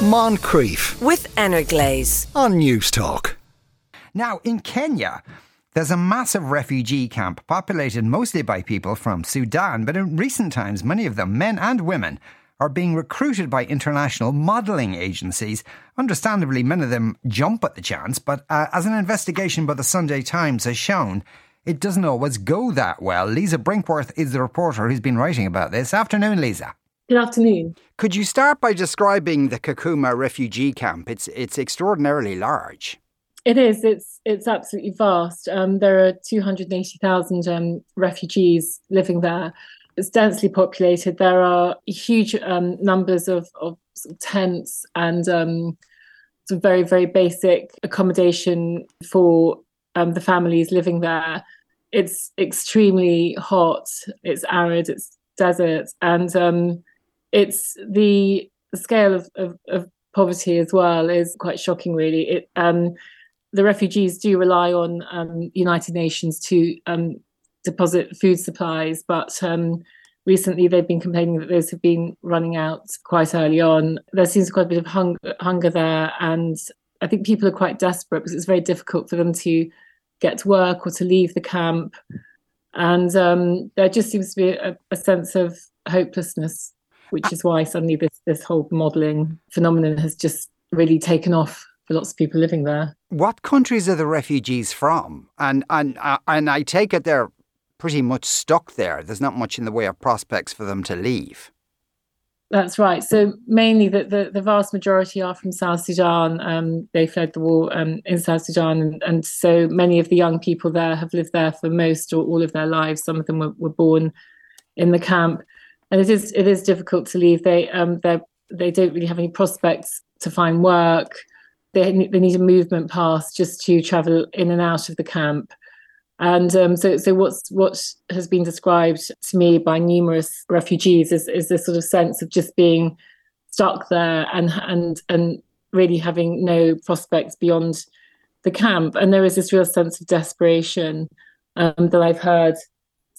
Moncrieff with Energlaze on Newstalk. Now, in Kenya, there's a massive refugee camp populated mostly by people from Sudan, but in recent times, many of them, men and women, are being recruited by international modelling agencies. Understandably, many of them jump at the chance, but uh, as an investigation by the Sunday Times has shown, it doesn't always go that well. Lisa Brinkworth is the reporter who's been writing about this. Afternoon, Lisa. Good afternoon. Could you start by describing the Kakuma refugee camp? It's it's extraordinarily large. It is. It's it's absolutely vast. Um, there are two hundred eighty thousand um, refugees living there. It's densely populated. There are huge um, numbers of, of, sort of tents and um, some very very basic accommodation for um, the families living there. It's extremely hot. It's arid. It's desert, and um, it's the, scale of, of, of, poverty as well is quite shocking. Really, it um, the refugees do rely on um, United Nations to um, deposit food supplies, but um, recently they've been complaining that those have been running out quite early on. There seems quite a bit of hung- hunger there, and I think people are quite desperate because it's very difficult for them to get to work or to leave the camp. And um, there just seems to be a, a sense of hopelessness, which is why suddenly this this whole modelling phenomenon has just really taken off for lots of people living there. What countries are the refugees from? And and uh, and I take it they're pretty much stuck there. There's not much in the way of prospects for them to leave. That's right. So mainly the, the, the vast majority are from South Sudan. Um, they fled the war um, in South Sudan, and, and, so many of the young people there have lived there for most or all of their lives. Some of them were, were born in the camp, and it is it is difficult to leave. They um, they they don't really have any prospects to find work. They they need a movement pass just to travel in and out of the camp. And um, so, so what's what has been described to me by numerous refugees is, is this sort of sense of just being stuck there and and and really having no prospects beyond the camp. And there is this real sense of desperation um, that I've heard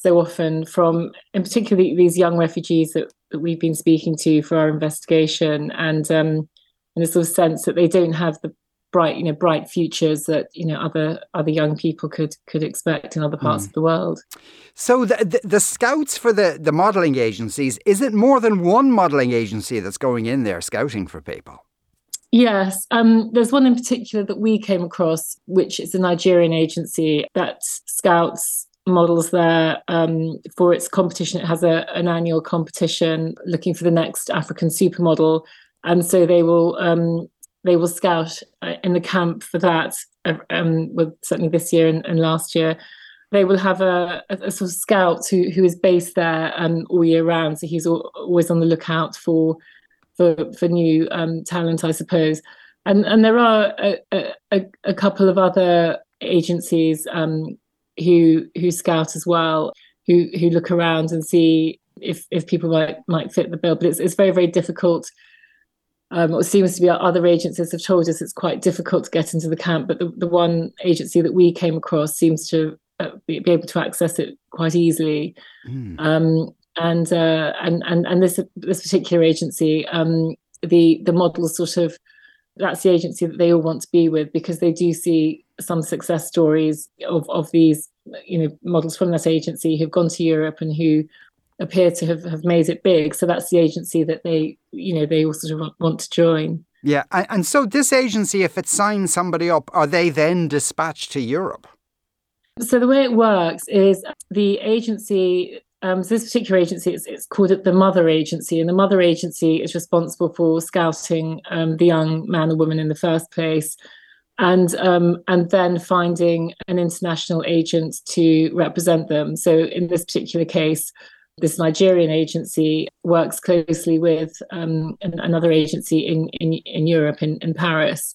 so often from, in particular, these young refugees that, that we've been speaking to for our investigation, and um, and a sort of sense that they don't have the bright you know bright futures that you know other other young people could could expect in other parts mm. of the world so the, the, the scouts for the the modeling agencies is it more than one modeling agency that's going in there scouting for people Yes, um, there's one in particular that we came across, which is a Nigerian agency that scouts models there um, for its competition. It has a, an annual competition looking for the next African supermodel, and so they will um, they will scout uh, in the camp for that. Uh, um, well, certainly this year and, and last year, they will have a, a, sort of scout who who is based there um, all year round. So he's always on the lookout for for for new um, talent, I suppose. And and there are a, a, a couple of other agencies um, who who scout as well, who who look around and see if if people might might fit the bill. But it's it's very very difficult um, it seems to be other agencies have told us it's quite difficult to get into the camp, but the, the one agency that we came across seems to uh, be, be, able to access it quite easily. Mm. Um, and, uh, and and and this this particular agency, um, the the model sort of that's the agency that they all want to be with because they do see some success stories of of these you know models from that agency who've gone to Europe and who appear to have, have made it big. So that's the agency that they, you know, they all sort of want to join. Yeah, and, so this agency, if it signs somebody up, are they then dispatched to Europe? So the way it works is the agency. Um, so this particular agency, it's, it's called the Mother Agency, and the Mother Agency is responsible for scouting um, the young man or woman in the first place, and um, and then finding an international agent to represent them. So in this particular case, this Nigerian agency works closely with um, an, another agency in, in, in Europe, in, in Paris.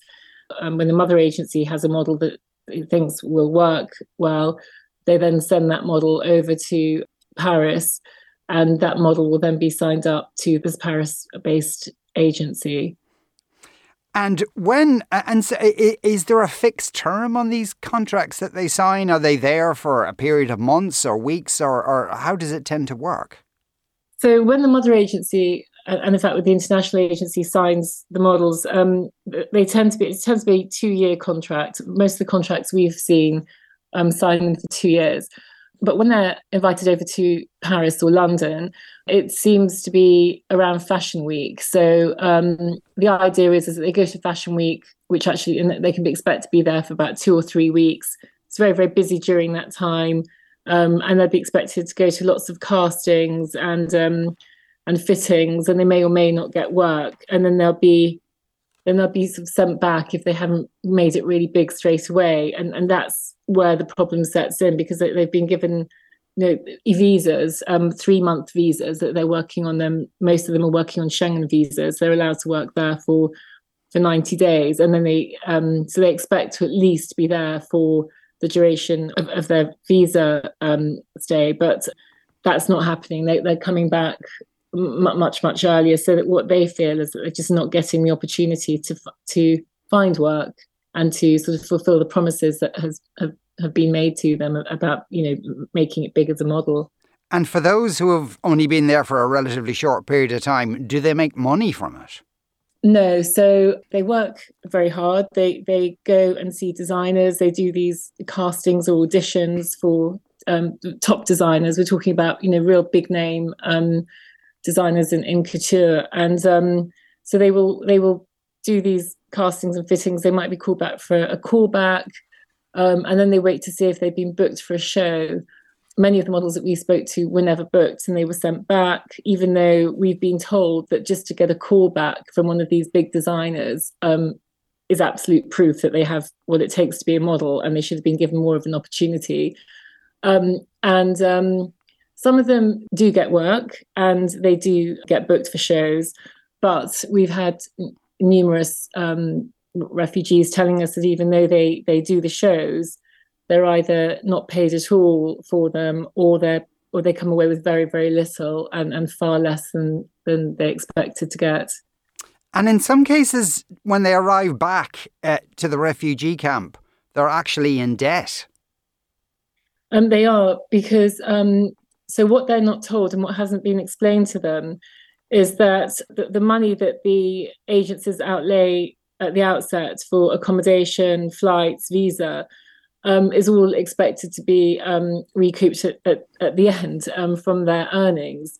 Um, when the mother agency has a model that it thinks will work well, they then send that model over to Paris, and that model will then be signed up to this Paris based agency. And when and so is there a fixed term on these contracts that they sign? Are they there for a period of months or weeks, or, or how does it tend to work? So when the mother agency and in fact, with the international agency signs the models, um, they tend to be it tends to be two year contract. Most of the contracts we've seen um, signing for two years. But when they're invited over to Paris or London, it seems to be around Fashion Week. So um, the idea is, is that they go to Fashion Week, which actually they can be expected to be there for about two or three weeks. It's very very busy during that time, um, and they'd be expected to go to lots of castings and um, and fittings, and they may or may not get work, and then they'll be then they'll be sort of sent back if they haven't made it really big straight away, and and that's where the problem sets in because they've been given you know visas um three month visas that they're working on them. Most of them are working on schengen visas. They're allowed to work there for for 90 days. And then they um so they expect to at least be there for the duration of, of their visa um stay. But that's not happening. They, they're coming back much much earlier so that what they feel is that they're just not getting the opportunity to to find work and to sort of fulfill the promises that has have, have been made to them about you know making it big as a model. And for those who have only been there for a relatively short period of time, do they make money from it? No, so they work very hard. They they go and see designers. They do these castings or auditions for um, top designers. We're talking about you know real big name um, designers in, in couture, and um, so they will they will do these castings and fittings, they might be called back for a callback. Um, and then they wait to see if they've been booked for a show. Many of the models that we spoke to were never booked and they were sent back, even though we've been told that just to get a call back from one of these big designers um, is absolute proof that they have what it takes to be a model and they should have been given more of an opportunity. Um, and um, some of them do get work and they do get booked for shows, but we've had numerous um, refugees telling us that even though they they do the shows, they're either not paid at all for them, or they're or they come away with very very little and and far less than than they expected to get. And in some cases, when they arrive back uh, to the refugee camp, they're actually in debt. And um, they are because um, so what they're not told and what hasn't been explained to them is that the, money that the agencies outlay at the outset for accommodation, flights, visa, um, is all expected to be um, recouped at, at, at, the end um, from their earnings.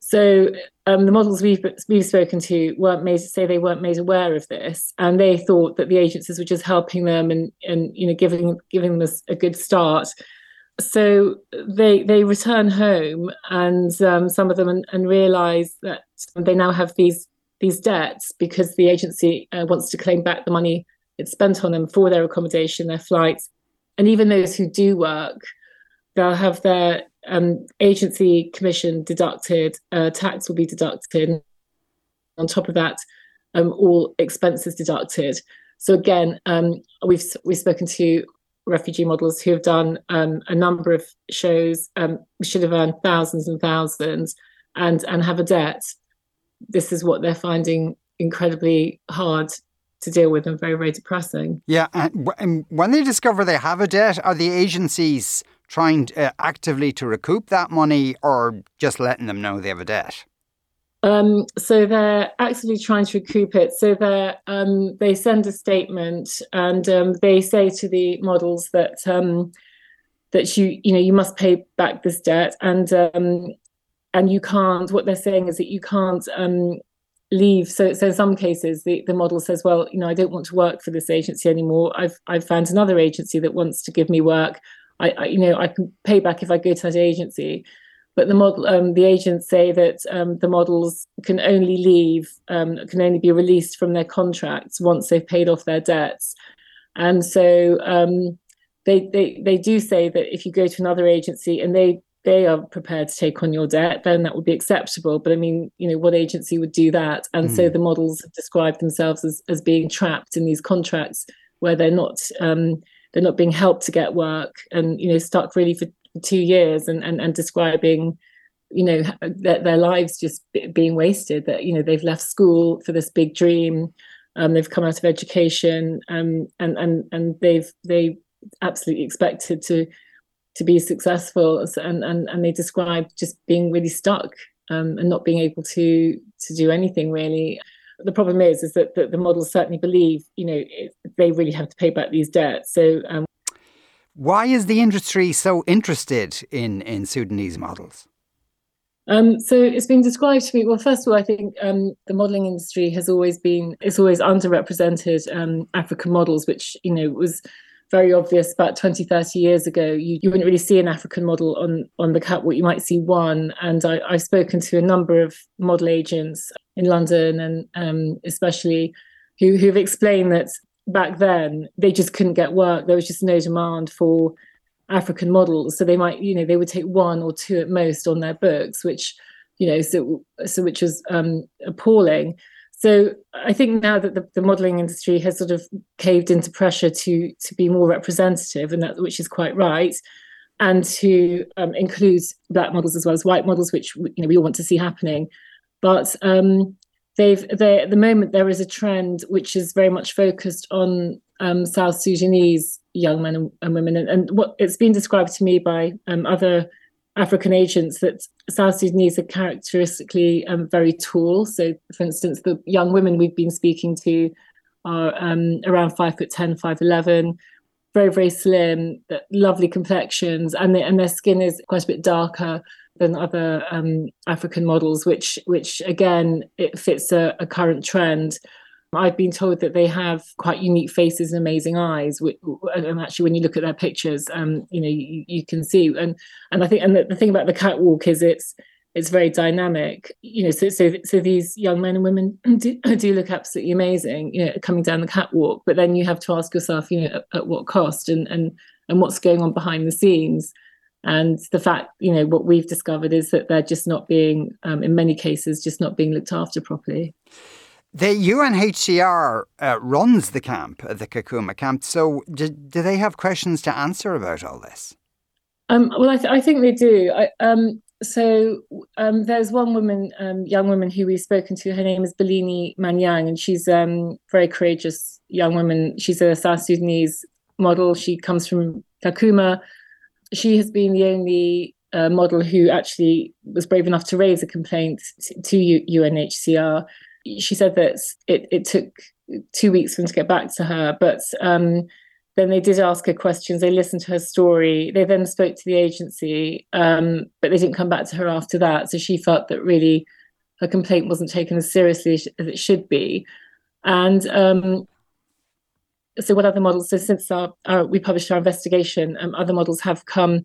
So um, the models we've we've spoken to weren't made to say they weren't made aware of this, and they thought that the agencies were just helping them and and you know giving giving them a good start so they they return home and um, some of them and, and, realize that they now have these these debts because the agency uh, wants to claim back the money it's spent on them for their accommodation their flights. And even those who do work they'll have their um, agency commission deducted uh, tax will be deducted on top of that um, all expenses deducted. So again um, we've we've spoken to refugee models who have done um, a number of shows, um, should have earned thousands and thousands, and and have a debt. This is what they're finding incredibly hard to deal with and very very depressing. Yeah, and when they discover they have a debt, are the agencies trying to, uh, actively to recoup that money, or just letting them know they have a debt? Um, so they're actively trying to recoup it. So they um, they send a statement and um, they say to the models that um, that you you know you must pay back this debt and um, and you can't. What they're saying is that you can't um, leave. So so in some cases the, the model says, well, you know, I don't want to work for this agency anymore. I've I've found another agency that wants to give me work. I, I you know I can pay back if I go to that agency but the model, um, the agents say that um, the models can only leave, um, can only be released from their contracts once they've paid off their debts, and so um, they they they do say that if you go to another agency and they they are prepared to take on your debt, then that would be acceptable. But I mean, you know, what agency would do that? And mm. so hmm. the models have described themselves as as being trapped in these contracts where they're not um, they're not being helped to get work and you know stuck really for two years and, and, and describing you know their, their lives just being wasted that you know they've left school for this big dream um, they've come out of education um, and and and they've they absolutely expected to to be successful and and and they describe just being really stuck um, and not being able to to do anything really. The problem is is that, that the models certainly believe you know it, they really have to pay back these debts. So um, why is the industry so interested in in Sudanese models? Um, so it's been described to me. Well, first of all, I think um, the modelling industry has always been it's always underrepresented um, African models, which you know was very obvious about 20, 30 years ago. You, you wouldn't really see an African model on on the catwalk. You might see one, and I, have spoken to a number of model agents in London, and um, especially who who've explained that back then they just couldn't get work. There was just no demand for African models. So they might, you know, they would take one or two at most on their books, which, you know, so so which was um, appalling. So I think now that the, the modelling industry has sort of caved into pressure to to be more representative, and that which is quite right, and to um, include black models as well as white models, which you know we all want to see happening. But um, they've they at the moment there is a trend which is very much focused on um, South Sudanese young men and, and women, and, and, what it's been described to me by um, other African agents that South Sudanese are characteristically um, very tall. So, for instance, the young women we've been speaking to are um, around five foot ten, five eleven, very very slim, lovely complexions, and they, and their skin is quite a bit darker than other um, African models, which which again it fits a, a, current trend. I've been told that they have quite unique faces and amazing eyes, and actually, when you look at their pictures, um, you know you, you, can see. and And I think, and the, the thing about the catwalk is it's it's very dynamic. You know, so so so these young men and women do, do look absolutely amazing, you know, coming down the catwalk. But then you have to ask yourself, you know, at, at what cost and and and what's going on behind the scenes and the fact you know what we've discovered is that they're just not being um, in many cases just not being looked after properly the UNHCR uh, runs the camp, the Kakuma camp. So, do, do, they have questions to answer about all this? Um, well, I, th- I, think they do. I, um, so, um, there's one woman, um, young woman, who we've spoken to. Her name is Bellini Manyang, and she's a um, very courageous young woman. She's a South Sudanese model. She comes from Kakuma she has been the only uh, model who actually was brave enough to raise a complaint to, UNHCR. She said that it, it took two weeks for them to get back to her, but um, then they did ask her questions. They listened to her story. They then spoke to the agency, um, but they didn't come back to her after that. So she felt that really her complaint wasn't taken as seriously as it should be. And um, so what other models so since our, our, we published our investigation um, other models have come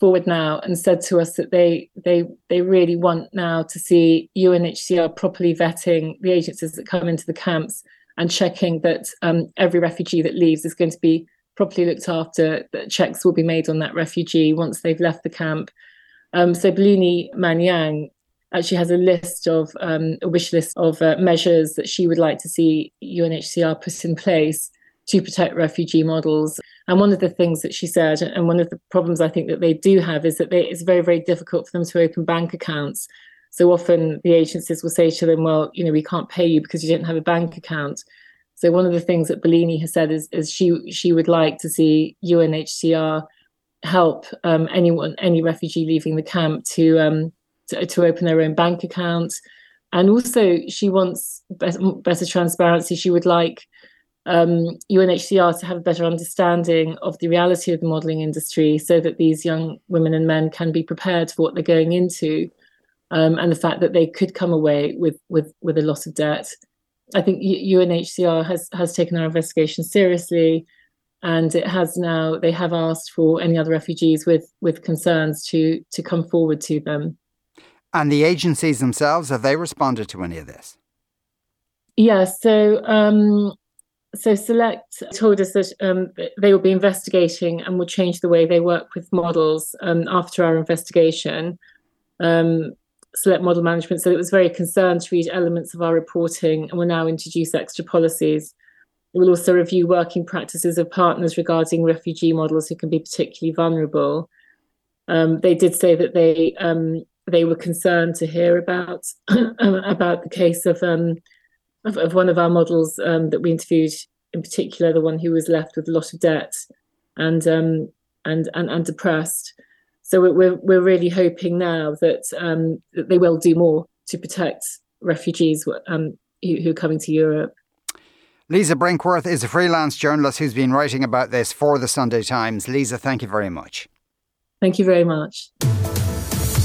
forward now and said to us that they they they really want now to see UNHCR properly vetting the agencies that come into the camps and checking that um, every refugee that leaves is going to be properly looked after that checks will be made on that refugee once they've left the camp. Um, so Bellini Manyang actually has a list of um, a wish list of uh, measures that she would like to see UNHCR put in place to protect refugee models. And one of the things that she said, and one of the problems I think that they do have, is that they, it's very, very difficult for them to open bank accounts. So often the agencies will say to them, well, you know, we can't pay you because you don't have a bank account. So one of the things that Bellini has said is, is she she would like to see UNHCR help um, anyone, any refugee leaving the camp to, um, to, to open their own bank account. And also, she wants better, better transparency. She would like um, UNHCR to have a better understanding of the reality of the modelling industry so that these young women and men can be prepared for what they're going into um, and the fact that they could come away with, with, with a lot of debt. I think UNHCR has, has taken our investigation seriously and it has now, they have asked for any other refugees with, with concerns to, to come forward to them. And the agencies themselves, have they responded to any of this? Yes. Yeah, so um, so Select told us that um, they will be investigating and will change the way they work with models um, after our investigation. Um, Select Model Management said it was very concerned to read elements of our reporting and will now introduce extra policies. It will also review working practices of partners regarding refugee models who can be particularly vulnerable. Um, they did say that they um, they were concerned to hear about about the case of um, of, of one of our models um, that we interviewed, in particular, the one who was left with a lot of debt and um, and, and and depressed. so we're we're really hoping now that um, that they will do more to protect refugees um, who, who are coming to Europe. Lisa Brinkworth is a freelance journalist who's been writing about this for the Sunday Times. Lisa, thank you very much. Thank you very much.